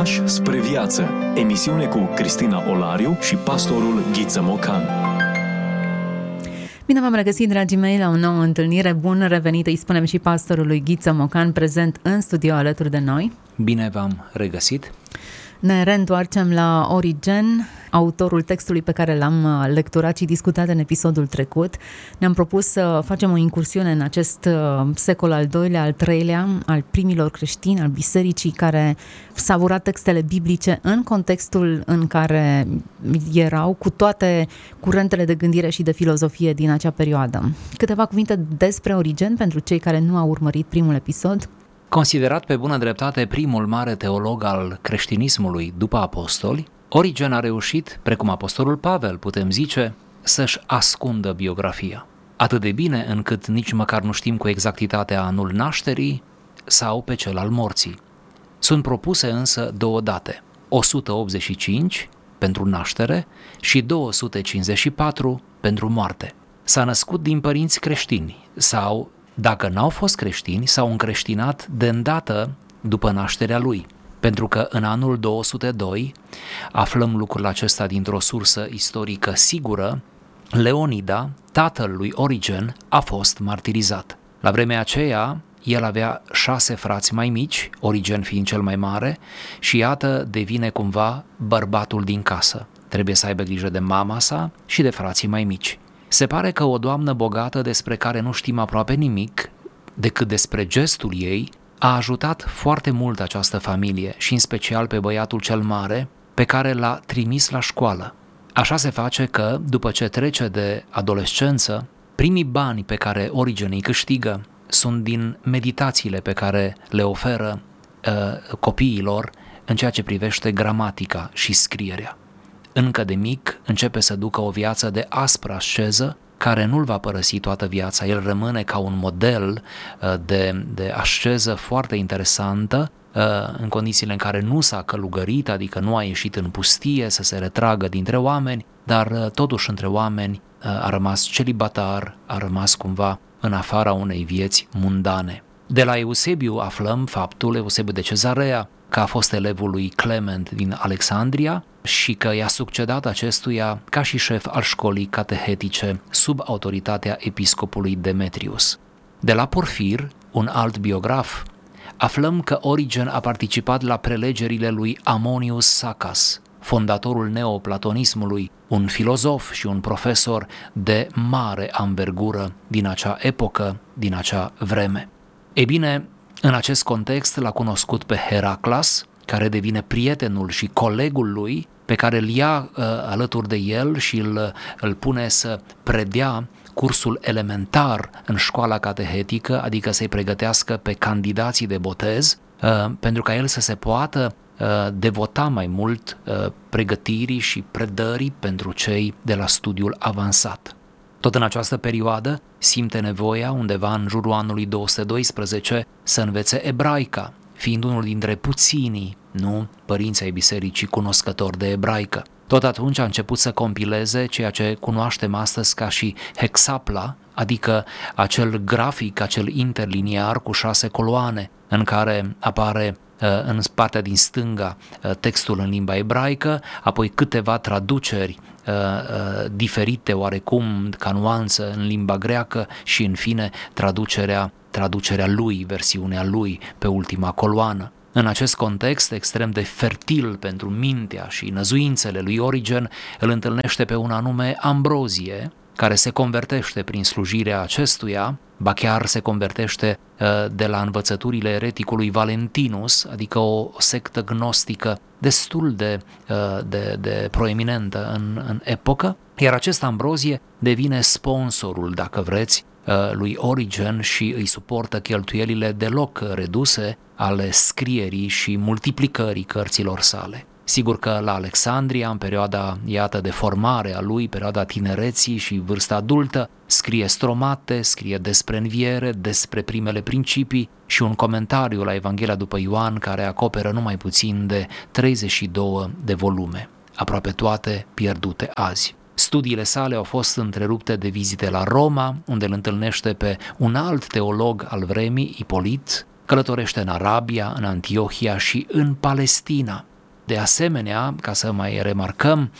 Pași spre viață. Emisiune cu Cristina Olariu și pastorul Ghiță Mocan. Bine v-am regăsit, dragii mei, la o nouă întâlnire. Bun revenit, îi spunem și pastorului Ghiță Mocan, prezent în studio alături de noi. Bine v-am regăsit. Ne reîntoarcem la Origen, autorul textului pe care l-am uh, lecturat și discutat în episodul trecut. Ne-am propus să facem o incursiune în acest uh, secol al doilea, al treilea, al primilor creștini, al bisericii, care savura textele biblice în contextul în care erau, cu toate curentele de gândire și de filozofie din acea perioadă. Câteva cuvinte despre Origen pentru cei care nu au urmărit primul episod. Considerat pe bună dreptate primul mare teolog al creștinismului după apostoli, Origen a reușit, precum apostolul Pavel, putem zice, să-și ascundă biografia. Atât de bine încât nici măcar nu știm cu exactitate anul nașterii sau pe cel al morții. Sunt propuse însă două date, 185 pentru naștere și 254 pentru moarte. S-a născut din părinți creștini sau dacă n-au fost creștini, s-au încreștinat de îndată după nașterea lui. Pentru că în anul 202 aflăm lucrul acesta dintr-o sursă istorică sigură, Leonida, tatăl lui Origen, a fost martirizat. La vremea aceea, el avea șase frați mai mici, Origen fiind cel mai mare, și iată devine cumva bărbatul din casă. Trebuie să aibă grijă de mama sa și de frații mai mici. Se pare că o doamnă bogată despre care nu știm aproape nimic decât despre gestul ei a ajutat foarte mult această familie și în special pe băiatul cel mare pe care l-a trimis la școală. Așa se face că, după ce trece de adolescență, primii bani pe care Origen îi câștigă sunt din meditațiile pe care le oferă uh, copiilor în ceea ce privește gramatica și scrierea încă de mic începe să ducă o viață de aspră asceză, care nu-l va părăsi toată viața. El rămâne ca un model uh, de, de asceză foarte interesantă, uh, în condițiile în care nu s-a călugărit, adică nu a ieșit în pustie să se retragă dintre oameni, dar uh, totuși între oameni a rămas celibatar, a rămas cumva în afara unei vieți mundane. De la Eusebiu aflăm faptul, Eusebiu de Cezarea, că a fost elevul lui Clement din Alexandria și că i-a succedat acestuia ca și șef al școlii catehetice sub autoritatea episcopului Demetrius. De la Porfir, un alt biograf, aflăm că Origen a participat la prelegerile lui Amonius Sacas, fondatorul neoplatonismului, un filozof și un profesor de mare ambergură din acea epocă, din acea vreme. E bine, în acest context l-a cunoscut pe Heraclas, care devine prietenul și colegul lui, pe care îl ia uh, alături de el și îl, îl pune să predea cursul elementar în școala catehetică, adică să-i pregătească pe candidații de botez, uh, pentru ca el să se poată uh, devota mai mult uh, pregătirii și predării pentru cei de la studiul avansat. Tot în această perioadă simte nevoia, undeva în jurul anului 212, să învețe ebraica, fiind unul dintre puținii, nu, părinții ai bisericii cunoscători de ebraică. Tot atunci a început să compileze ceea ce cunoaștem astăzi ca și hexapla, adică acel grafic, acel interliniar cu șase coloane, în care apare uh, în partea din stânga uh, textul în limba ebraică, apoi câteva traduceri Uh, uh, diferite oarecum ca nuanță în limba greacă și în fine traducerea, traducerea lui, versiunea lui pe ultima coloană. În acest context extrem de fertil pentru mintea și năzuințele lui Origen, îl întâlnește pe un anume Ambrozie, care se convertește prin slujirea acestuia, ba chiar se convertește uh, de la învățăturile ereticului Valentinus, adică o sectă gnostică destul de, uh, de, de proeminentă în, în epocă, iar acest Ambrozie devine sponsorul, dacă vreți, uh, lui Origen și îi suportă cheltuielile deloc reduse ale scrierii și multiplicării cărților sale. Sigur că la Alexandria, în perioada, iată, de formare a lui, perioada tinereții și vârsta adultă, scrie stromate, scrie despre înviere, despre primele principii și un comentariu la Evanghelia după Ioan care acoperă numai puțin de 32 de volume, aproape toate pierdute azi. Studiile sale au fost întrerupte de vizite la Roma, unde îl întâlnește pe un alt teolog al vremii, Ipolit, călătorește în Arabia, în Antiohia și în Palestina. De asemenea, ca să mai remarcăm,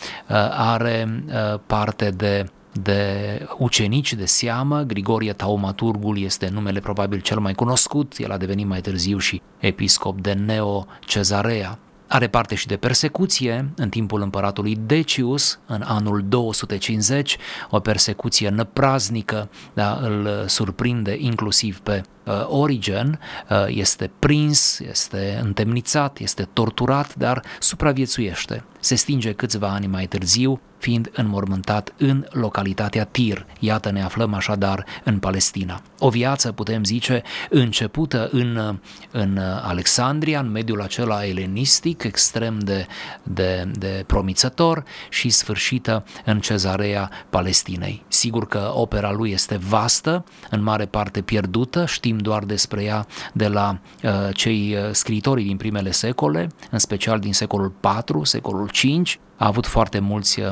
are parte de de ucenici de seamă, Grigorie Taumaturgul este numele probabil cel mai cunoscut, el a devenit mai târziu și episcop de Neo-Cezarea. Are parte și de persecuție în timpul împăratului Decius, în anul 250, o persecuție năpraznică, da, îl surprinde inclusiv pe uh, Origen, uh, este prins, este întemnițat, este torturat, dar supraviețuiește. Se stinge câțiva ani mai târziu, fiind înmormântat în localitatea Tir. Iată, ne aflăm așadar în Palestina. O viață, putem zice, începută în, în Alexandria, în mediul acela elenistic, extrem de, de, de promițător și sfârșită în cezarea Palestinei. Sigur că opera lui este vastă, în mare parte pierdută, știm doar despre ea de la uh, cei uh, scritorii din primele secole, în special din secolul IV, secolul V, a avut foarte mulți, uh,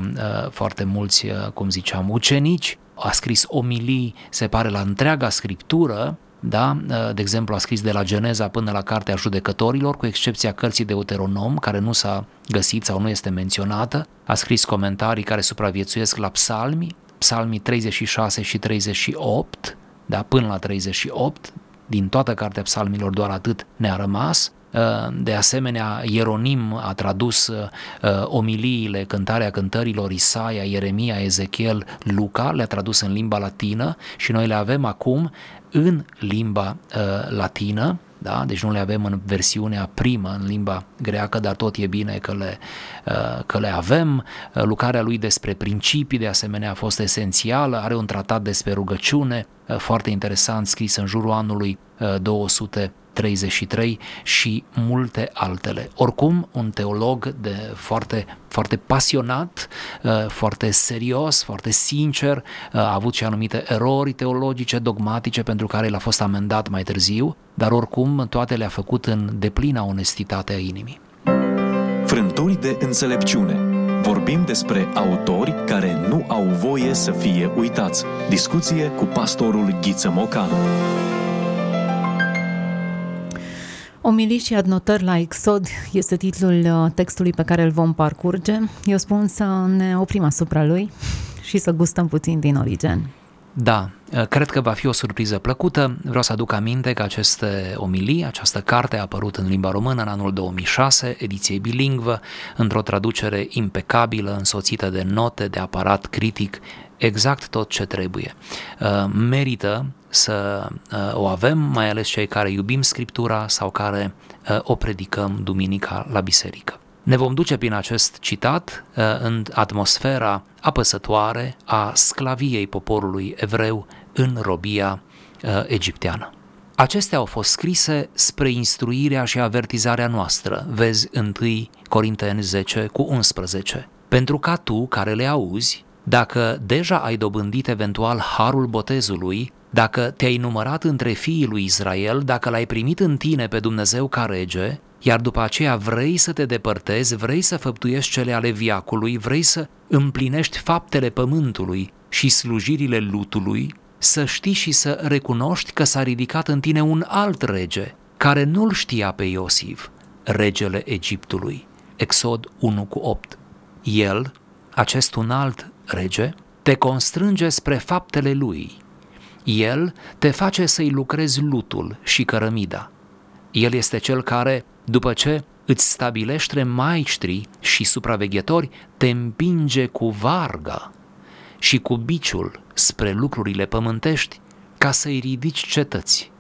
foarte mulți, uh, cum ziceam, ucenici, a scris omilii, se pare, la întreaga scriptură, da? Uh, de exemplu, a scris de la Geneza până la Cartea Judecătorilor, cu excepția cărții de Deuteronom, care nu s-a găsit sau nu este menționată. A scris comentarii care supraviețuiesc la psalmi, psalmii 36 și 38, da? până la 38, din toată cartea psalmilor doar atât ne-a rămas. Uh, de asemenea, Ieronim a tradus uh, omiliile, cântarea cântărilor Isaia, Ieremia, Ezechiel, Luca, le-a tradus în limba latină și noi le avem acum în limba uh, latină, da? deci nu le avem în versiunea primă, în limba greacă, dar tot e bine că le, că le avem. Lucrarea lui despre principii, de asemenea, a fost esențială, are un tratat despre rugăciune, foarte interesant, scris în jurul anului 200 33 și multe altele. Oricum, un teolog de foarte, foarte pasionat, uh, foarte serios, foarte sincer, uh, a avut și anumite erori teologice, dogmatice, pentru care el a fost amendat mai târziu, dar oricum toate le-a făcut în deplina onestitate a inimii. Frânturi de înțelepciune Vorbim despre autori care nu au voie să fie uitați. Discuție cu pastorul Ghiță Mocanu. Omilii și adnotări la Exod este titlul uh, textului pe care îl vom parcurge. Eu spun să ne oprim asupra lui și să gustăm puțin din origen. Da, uh, cred că va fi o surpriză plăcută. Vreau să aduc aminte că aceste omilii, această carte a apărut în limba română în anul 2006, ediție bilingvă, într-o traducere impecabilă, însoțită de note, de aparat critic, exact tot ce trebuie. Uh, merită să uh, o avem, mai ales cei care iubim Scriptura sau care uh, o predicăm duminica la biserică. Ne vom duce prin acest citat uh, în atmosfera apăsătoare a sclaviei poporului evreu în robia egipteană. Acestea au fost scrise spre instruirea și avertizarea noastră, vezi 1 Corinteni 10 cu 11, pentru ca tu, care le auzi, dacă deja ai dobândit eventual harul botezului, dacă te-ai numărat între fiii lui Israel, dacă l-ai primit în tine pe Dumnezeu ca rege, iar după aceea vrei să te depărtezi, vrei să făptuiești cele ale viacului, vrei să împlinești faptele pământului și slujirile lutului, să știi și să recunoști că s-a ridicat în tine un alt rege, care nu-l știa pe Iosif, regele Egiptului. Exod 1 cu 8. El, acest un alt rege, te constrânge spre faptele lui, el te face să-i lucrezi lutul și cărămida. El este cel care, după ce îți stabilește maestri și supraveghetori, te împinge cu varga și cu biciul spre lucrurile pământești ca să-i ridici cetăți.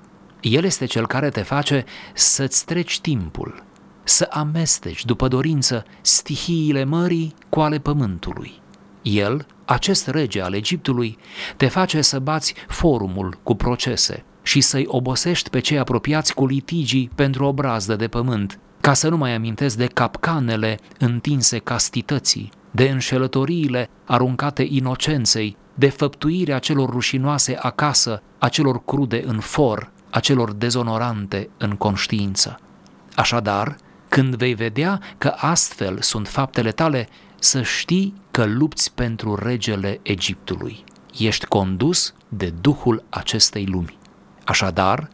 El este cel care te face să-ți treci timpul, să amesteci după dorință stihiile mării cu ale pământului. El acest rege al Egiptului te face să bați forumul cu procese și să-i obosești pe cei apropiați cu litigii pentru o brazdă de pământ, ca să nu mai amintesc de capcanele întinse castității, de înșelătoriile aruncate inocenței, de făptuirea celor rușinoase acasă, a celor crude în for, a celor dezonorante în conștiință. Așadar, când vei vedea că astfel sunt faptele tale, să știi că lupți pentru regele Egiptului. Ești condus de duhul acestei lumi. Așadar,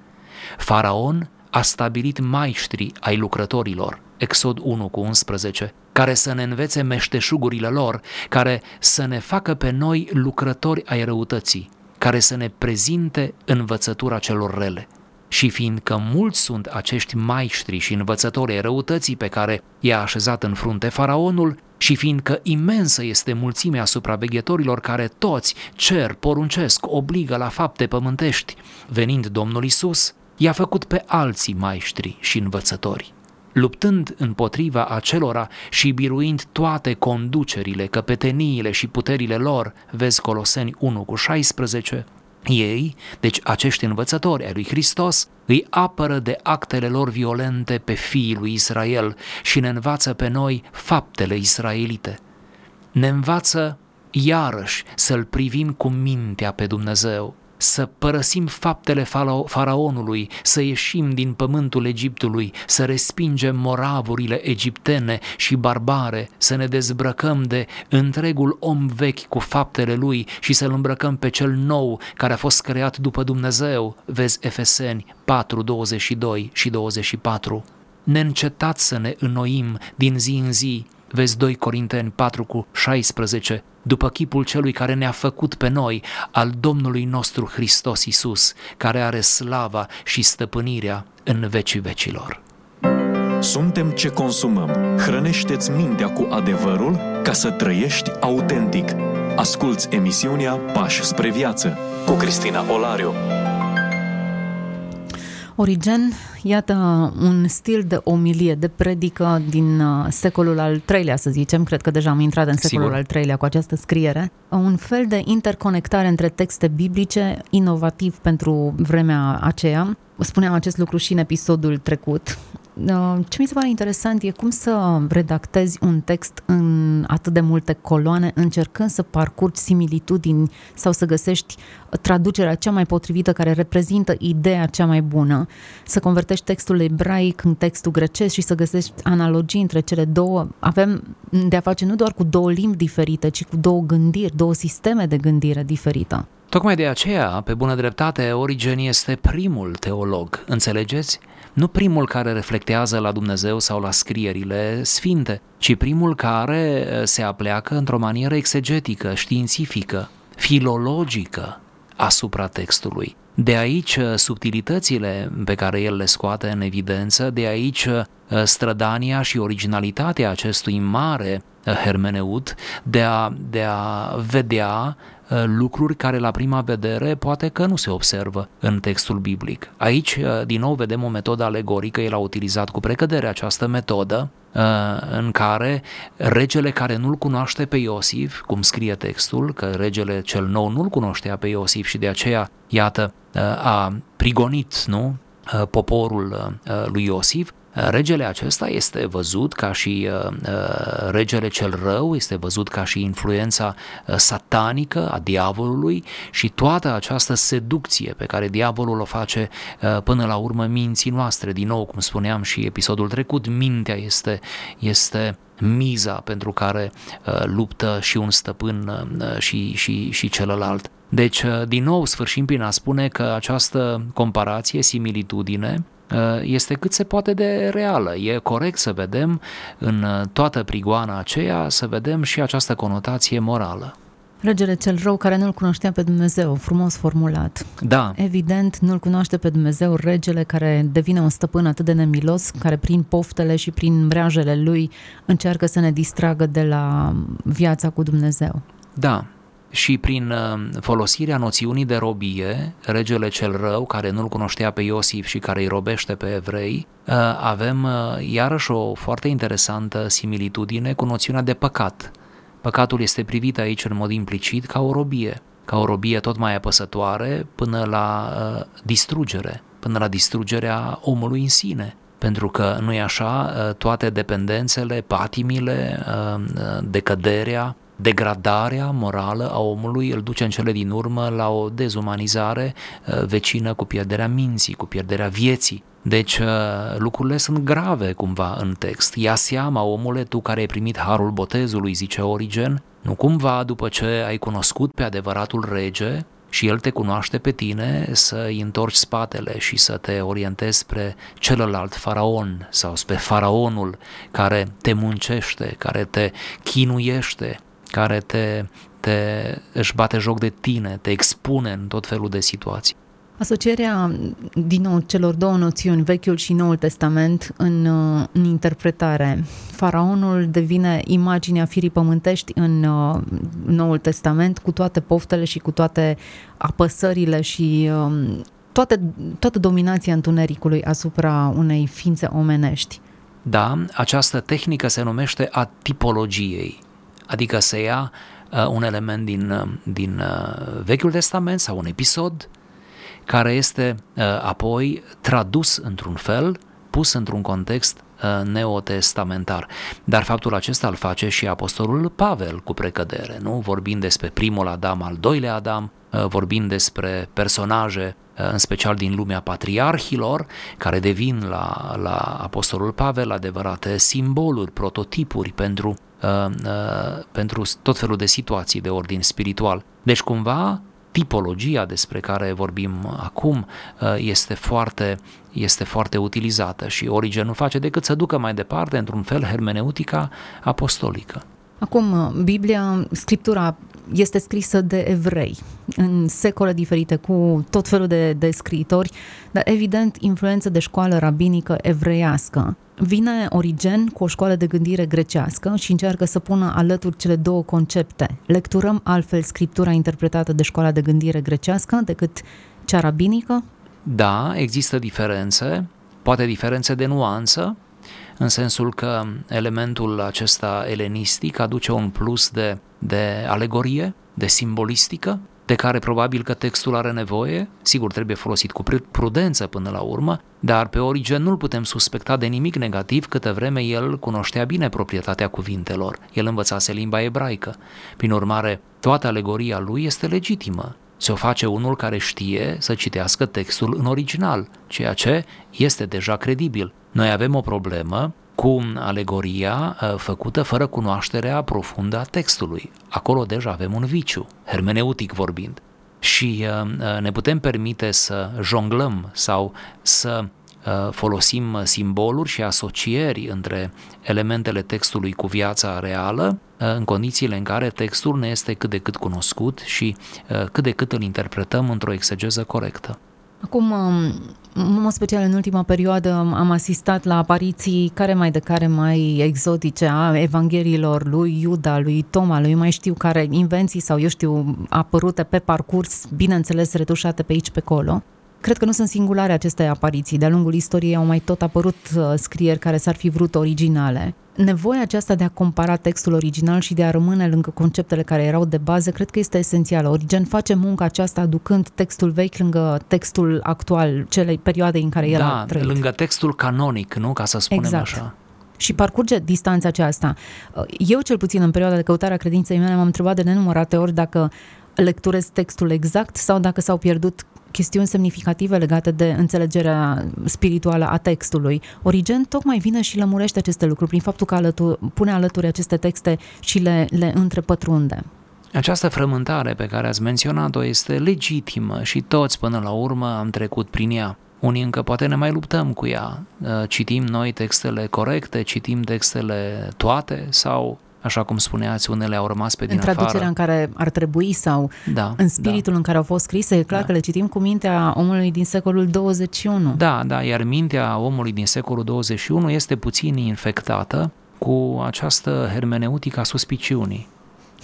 Faraon a stabilit maiștri ai lucrătorilor, Exod 1 cu 11, care să ne învețe meșteșugurile lor, care să ne facă pe noi lucrători ai răutății, care să ne prezinte învățătura celor rele. Și fiindcă mulți sunt acești maiștri și învățători ai răutății pe care i-a așezat în frunte faraonul, și fiindcă imensă este mulțimea supraveghetorilor care toți cer, poruncesc, obligă la fapte pământești, venind Domnul Isus, i-a făcut pe alții maiștri și învățători luptând împotriva acelora și biruind toate conducerile, căpeteniile și puterile lor, vezi Coloseni 1 cu 16, ei, deci acești învățători ai lui Hristos, îi apără de actele lor violente pe fiii lui Israel și ne învață pe noi faptele israelite. Ne învață iarăși să-L privim cu mintea pe Dumnezeu, să părăsim faptele faraonului, să ieșim din pământul Egiptului, să respingem moravurile egiptene și barbare, să ne dezbrăcăm de întregul om vechi cu faptele lui și să-l îmbrăcăm pe cel nou care a fost creat după Dumnezeu, vezi Efeseni 4, 22 și 24. Neîncetat să ne înnoim din zi în zi, vezi 2 Corinteni 4 cu 16, după chipul celui care ne-a făcut pe noi, al Domnului nostru Hristos Isus, care are slava și stăpânirea în vecii vecilor. Suntem ce consumăm. Hrănește-ți mintea cu adevărul ca să trăiești autentic. Asculți emisiunea Pași spre viață cu Cristina Olariu. Origen, iată un stil de omilie, de predică din uh, secolul al treilea, să zicem, cred că deja am intrat în secolul Sigur. al treilea cu această scriere, un fel de interconectare între texte biblice, inovativ pentru vremea aceea. Spuneam acest lucru și în episodul trecut. Uh, ce mi se pare interesant e cum să redactezi un text în atât de multe coloane, încercând să parcurgi similitudini sau să găsești traducerea cea mai potrivită care reprezintă ideea cea mai bună, să convertești textul ebraic în textul grecesc și să găsești analogii între cele două. Avem de a face nu doar cu două limbi diferite, ci cu două gândiri, două sisteme de gândire diferită. Tocmai de aceea, pe bună dreptate, Origen este primul teolog, înțelegeți? Nu primul care reflectează la Dumnezeu sau la scrierile sfinte, ci primul care eh, se apleacă într-o manieră exegetică, științifică, filologică asupra textului. De aici eh, subtilitățile pe care el le scoate în evidență, de aici eh, strădania și originalitatea acestui mare hermeneut de a, de a vedea Uh, lucruri care la prima vedere poate că nu se observă în textul biblic. Aici, uh, din nou, vedem o metodă alegorică, el a utilizat cu precădere această metodă uh, în care regele care nu-l cunoaște pe Iosif, cum scrie textul, că regele cel nou nu-l cunoștea pe Iosif și de aceea, iată, a prigonit, nu, poporul lui Iosif, Regele acesta este văzut ca și uh, uh, regele cel rău, este văzut ca și influența uh, satanică a diavolului și toată această seducție pe care diavolul o face până la urmă minții noastre. Din nou, cum spuneam și episodul trecut, mintea este, este miza pentru care luptă și un stăpân și, și, și celălalt. Deci, din nou, sfârșim prin a spune că această comparație, similitudine, Uh, este cât se poate de reală. E corect să vedem în uh, toată prigoana aceea, să vedem și această conotație morală. Regele cel rău care nu-L cunoștea pe Dumnezeu, frumos formulat. Da. Evident, nu-L cunoaște pe Dumnezeu regele care devine un stăpân atât de nemilos, care prin poftele și prin breajele lui încearcă să ne distragă de la viața cu Dumnezeu. Da, și prin uh, folosirea noțiunii de robie, regele cel rău, care nu-l cunoștea pe Iosif și care îi robește pe evrei, uh, avem uh, iarăși o foarte interesantă similitudine cu noțiunea de păcat. Păcatul este privit aici în mod implicit ca o robie, ca o robie tot mai apăsătoare până la distrugere, până la distrugerea omului în sine pentru că nu e așa, toate dependențele, patimile, decăderea, degradarea morală a omului îl duce în cele din urmă la o dezumanizare uh, vecină cu pierderea minții, cu pierderea vieții. Deci uh, lucrurile sunt grave cumva în text. Ia seama, omule, tu care ai primit harul botezului, zice Origen, nu cumva după ce ai cunoscut pe adevăratul rege, și El te cunoaște pe tine să îi întorci spatele și să te orientezi spre celălalt faraon sau spre faraonul care te muncește, care te chinuiește, care te, te își bate joc de tine, te expune în tot felul de situații. Asocierea, din nou, celor două noțiuni, Vechiul și Noul Testament, în, în interpretare. Faraonul devine imaginea firii pământești în uh, Noul Testament, cu toate poftele și cu toate apăsările și um, toate, toată dominația întunericului asupra unei ființe omenești. Da, această tehnică se numește a tipologiei, adică se ia uh, un element din, uh, din uh, Vechiul Testament sau un episod care este uh, apoi tradus într-un fel, pus într-un context uh, neotestamentar. Dar faptul acesta îl face și apostolul Pavel cu precădere, nu? Vorbind despre primul Adam, al doilea Adam, uh, vorbind despre personaje în special din lumea patriarhilor, care devin la, la Apostolul Pavel adevărate simboluri, prototipuri pentru, uh, uh, pentru tot felul de situații de ordin spiritual. Deci cumva tipologia despre care vorbim acum uh, este foarte, este foarte utilizată și Origen nu face decât să ducă mai departe, într-un fel, hermeneutica apostolică. Acum, Biblia, Scriptura este scrisă de evrei în secole diferite, cu tot felul de, de scriitori, dar evident influență de școală rabinică evreiască. Vine Origen cu o școală de gândire grecească și încearcă să pună alături cele două concepte. Lecturăm altfel scriptura interpretată de școala de gândire grecească decât cea rabinică? Da, există diferențe, poate diferențe de nuanță, în sensul că elementul acesta elenistic aduce un plus de, de alegorie, de simbolistică, de care probabil că textul are nevoie, sigur trebuie folosit cu prudență până la urmă, dar pe Origen nu-l putem suspecta de nimic negativ câtă vreme el cunoștea bine proprietatea cuvintelor, el învățase limba ebraică. Prin urmare, toată alegoria lui este legitimă. Se o face unul care știe să citească textul în original, ceea ce este deja credibil. Noi avem o problemă cu alegoria uh, făcută fără cunoașterea profundă a textului. Acolo deja avem un viciu, hermeneutic vorbind. Și uh, uh, ne putem permite să jonglăm sau să folosim simboluri și asocieri între elementele textului cu viața reală, în condițiile în care textul ne este cât de cât cunoscut și cât de cât îl interpretăm într-o exegeză corectă. Acum, în mod special în ultima perioadă, am asistat la apariții care mai de care mai exotice a evangheliilor lui Iuda, lui Toma, lui mai știu care invenții sau eu știu apărute pe parcurs, bineînțeles retușate pe aici pe acolo. Cred că nu sunt singulare aceste apariții. De-a lungul istoriei au mai tot apărut uh, scrieri care s-ar fi vrut originale. Nevoia aceasta de a compara textul original și de a rămâne lângă conceptele care erau de bază, cred că este esențială. Origen face munca aceasta aducând textul vechi lângă textul actual, celei perioade în care el da, a trăit. lângă textul canonic, nu? Ca să spunem exact. așa și parcurge distanța aceasta. Eu, cel puțin, în perioada de căutare a credinței mele, m-am întrebat de nenumărate ori dacă lecturez textul exact sau dacă s-au pierdut chestiuni semnificative legate de înțelegerea spirituală a textului. Origen tocmai vine și lămurește aceste lucruri prin faptul că alături, pune alături aceste texte și le, le întrepătrunde. Această frământare pe care ați menționat-o este legitimă și toți până la urmă am trecut prin ea. Unii încă poate ne mai luptăm cu ea. Citim noi textele corecte, citim textele toate sau așa cum spuneați, unele au rămas pe din În traducerea afară. în care ar trebui sau da, în spiritul da. în care au fost scrise, e clar da. că le citim cu mintea omului din secolul 21. Da, da, iar mintea omului din secolul 21 este puțin infectată cu această hermeneutică a suspiciunii.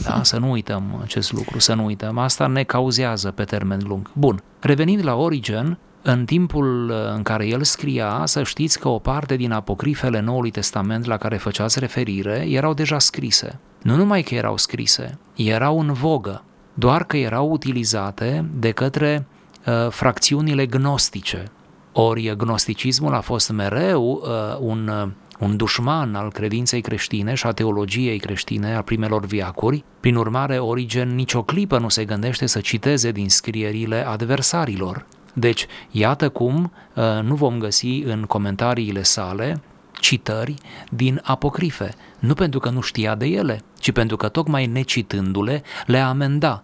Da, să nu uităm acest lucru, să nu uităm. Asta ne cauzează pe termen lung. Bun, revenind la Origen, în timpul uh, în care el scria, să știți că o parte din apocrifele Noului Testament la care făceați referire erau deja scrise. Nu numai că erau scrise, erau în vogă, doar că erau utilizate de către uh, fracțiunile gnostice. Ori gnosticismul a fost mereu uh, un, uh, un dușman al credinței creștine și a teologiei creștine a primelor viacuri. Prin urmare, Origen nicio clipă nu se gândește să citeze din scrierile adversarilor. Deci, iată cum uh, nu vom găsi în comentariile sale citări din apocrife, nu pentru că nu știa de ele, ci pentru că tocmai necitându-le le amenda.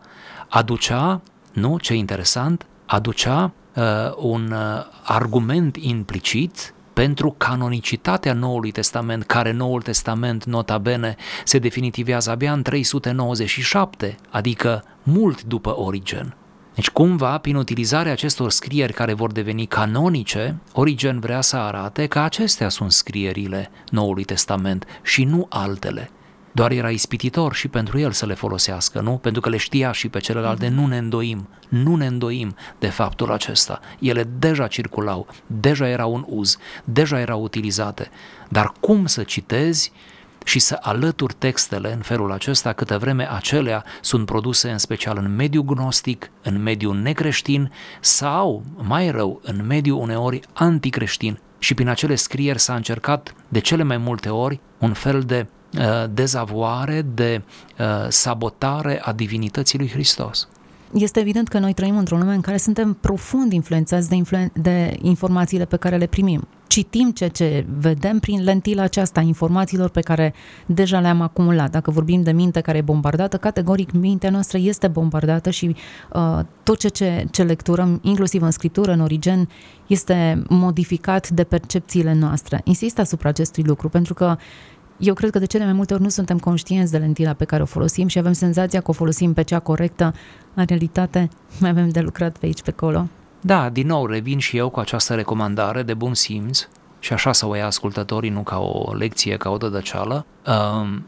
Aducea nu, ce interesant, aducea uh, un uh, argument implicit pentru canonicitatea Noului Testament, care Noul Testament, nota bene, se definitivează abia în 397, adică mult după Origen. Deci cumva, prin utilizarea acestor scrieri care vor deveni canonice, Origen vrea să arate că acestea sunt scrierile Noului Testament și nu altele. Doar era ispititor și pentru el să le folosească, nu? Pentru că le știa și pe celelalte, nu ne îndoim, nu ne îndoim de faptul acesta. Ele deja circulau, deja erau un uz, deja erau utilizate. Dar cum să citezi și să alături textele în felul acesta câtă vreme acelea sunt produse în special în mediul gnostic, în mediul necreștin sau, mai rău, în mediul uneori anticreștin și prin acele scrieri s-a încercat de cele mai multe ori un fel de uh, dezavoare, de uh, sabotare a divinității lui Hristos. Este evident că noi trăim într-o lume în care suntem profund influențați de, influ- de informațiile pe care le primim. Citim ceea ce vedem prin lentila aceasta informațiilor pe care deja le-am acumulat. Dacă vorbim de minte care e bombardată, categoric mintea noastră este bombardată și uh, tot ce, ce, ce lecturăm, inclusiv în scriptură, în origen, este modificat de percepțiile noastre. Insist asupra acestui lucru, pentru că eu cred că de cele mai multe ori nu suntem conștienți de lentila pe care o folosim și avem senzația că o folosim pe cea corectă. În realitate, mai avem de lucrat pe aici, pe acolo. Da, din nou revin și eu cu această recomandare de bun simț și așa să o ia ascultătorii, nu ca o lecție, ca o dădăceală. Uh,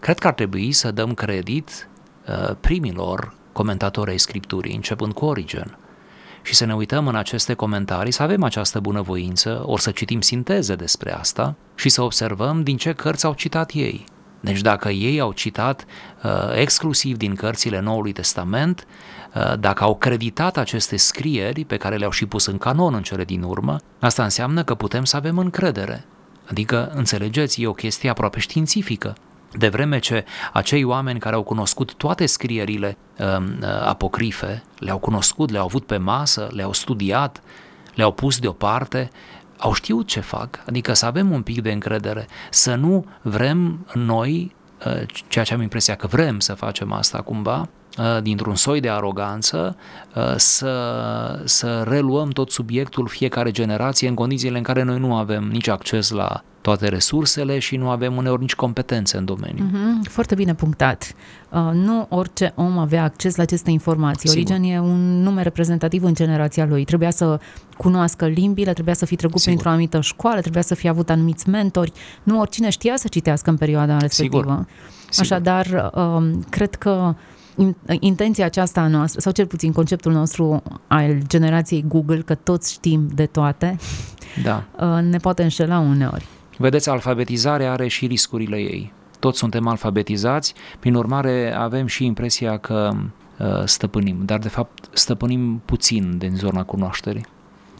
cred că ar trebui să dăm credit uh, primilor comentatori ai Scripturii, începând cu Origen și să ne uităm în aceste comentarii, să avem această bunăvoință, ori să citim sinteze despre asta și să observăm din ce cărți au citat ei. Deci dacă ei au citat uh, exclusiv din cărțile Noului Testament, uh, dacă au creditat aceste scrieri pe care le-au și pus în canon în cele din urmă, asta înseamnă că putem să avem încredere. Adică, înțelegeți, e o chestie aproape științifică. De vreme ce acei oameni care au cunoscut toate scrierile uh, apocrife, le-au cunoscut, le-au avut pe masă, le-au studiat, le-au pus deoparte, au știut ce fac, adică să avem un pic de încredere, să nu vrem noi, uh, ceea ce am impresia că vrem să facem asta cumva, uh, dintr-un soi de aroganță, uh, să, să reluăm tot subiectul fiecare generație în condițiile în care noi nu avem nici acces la toate resursele și nu avem uneori nici competențe în domeniu. Mm-hmm, foarte bine punctat. Uh, nu orice om avea acces la aceste informații. Sigur. Origen e un nume reprezentativ în generația lui. Trebuia să cunoască limbile, trebuia să fi trecut Sigur. printr-o anumită școală, trebuia să fi avut anumiți mentori. Nu oricine știa să citească în perioada respectivă. Sigur. Sigur. Așadar, uh, cred că intenția aceasta a noastră, sau cel puțin conceptul nostru al generației Google, că toți știm de toate, da. Uh, ne poate înșela uneori. Vedeți, alfabetizarea are și riscurile ei. Toți suntem alfabetizați, prin urmare avem și impresia că uh, stăpânim, dar de fapt stăpânim puțin din zona cunoașterii.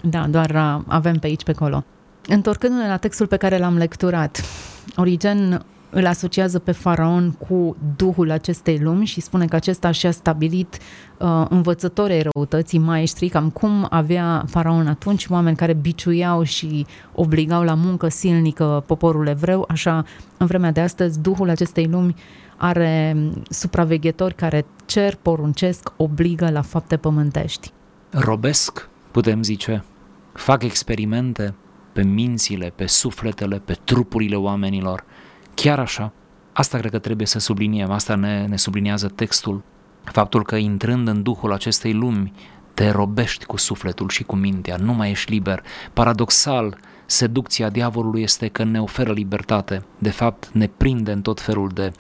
Da, doar uh, avem pe aici, pe acolo. Întorcându-ne la textul pe care l-am lecturat, Origen îl asociază pe faraon cu duhul acestei lumi și spune că acesta și-a stabilit uh, învățătorii răutății, maestri, cam cum avea faraon atunci, oameni care biciuiau și obligau la muncă silnică poporul evreu, așa în vremea de astăzi duhul acestei lumi are supraveghetori care cer, poruncesc, obligă la fapte pământești. Robesc, putem zice, fac experimente pe mințile, pe sufletele, pe trupurile oamenilor, Chiar așa, asta cred că trebuie să subliniem, asta ne, ne subliniază textul, faptul că intrând în duhul acestei lumi, te robești cu sufletul și cu mintea, nu mai ești liber. Paradoxal, seducția diavolului este că ne oferă libertate, de fapt ne prinde în tot felul de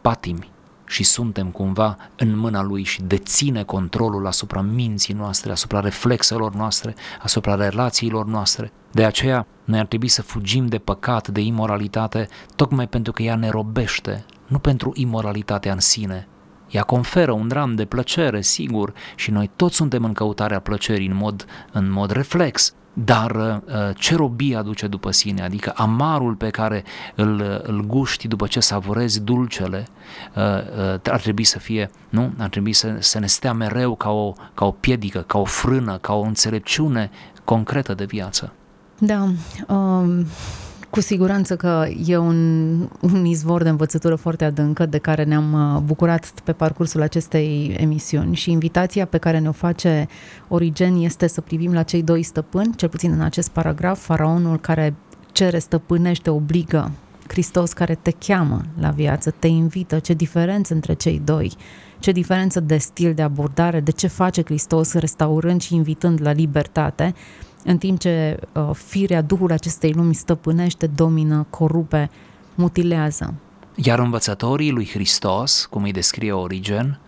patimi și suntem cumva în mâna lui și deține controlul asupra minții noastre, asupra reflexelor noastre, asupra relațiilor noastre. De aceea, noi ar trebui să fugim de păcat, de imoralitate, tocmai pentru că ea ne robește, nu pentru imoralitatea în sine. Ea conferă un dram de plăcere, sigur, și noi toți suntem în căutarea plăcerii în mod, în mod reflex, dar uh, ce robie aduce după sine, adică amarul pe care îl, îl guști după ce savurezi dulcele, uh, uh, ar trebui să fie, nu? Ar trebui să, să ne stea mereu ca o, ca o piedică, ca o frână, ca o înțelepciune concretă de viață. Da, um, Cu siguranță că e un, un izvor de învățătură foarte adâncă de care ne-am uh, bucurat pe parcursul acestei emisiuni și invitația pe care ne-o face Origen este să privim la cei doi stăpâni, cel puțin în acest paragraf, faraonul care cere, stăpânește, obligă, Hristos care te cheamă la viață, te invită, ce diferență între cei doi, ce diferență de stil de abordare, de ce face Hristos restaurând și invitând la libertate, în timp ce uh, firea, Duhul acestei lumi stăpânește, domină, corupe, mutilează. Iar învățătorii lui Hristos, cum îi descrie Origen,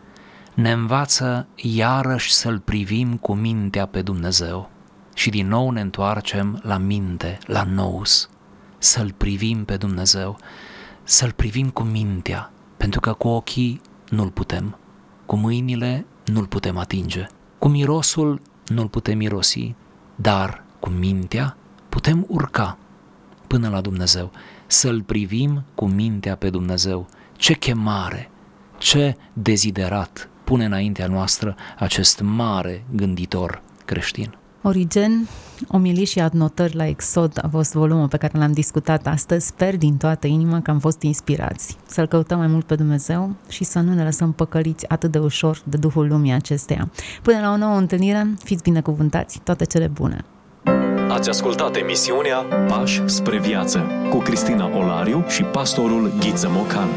ne învață iarăși să-L privim cu mintea pe Dumnezeu. Și din nou ne întoarcem la minte, la nous, să-L privim pe Dumnezeu, să-L privim cu mintea, pentru că cu ochii nu-L putem, cu mâinile nu-L putem atinge, cu mirosul nu-L putem mirosi, dar cu mintea putem urca până la Dumnezeu, să-L privim cu mintea pe Dumnezeu. Ce chemare, ce deziderat pune înaintea noastră acest mare gânditor creștin. Origen, omilii și adnotări la Exod a fost volumul pe care l-am discutat astăzi. Sper din toată inima că am fost inspirați să-L căutăm mai mult pe Dumnezeu și să nu ne lăsăm păcăliți atât de ușor de Duhul lumii acesteia. Până la o nouă întâlnire, fiți binecuvântați, toate cele bune! Ați ascultat emisiunea Pași spre viață cu Cristina Olariu și pastorul Ghiță Mocan.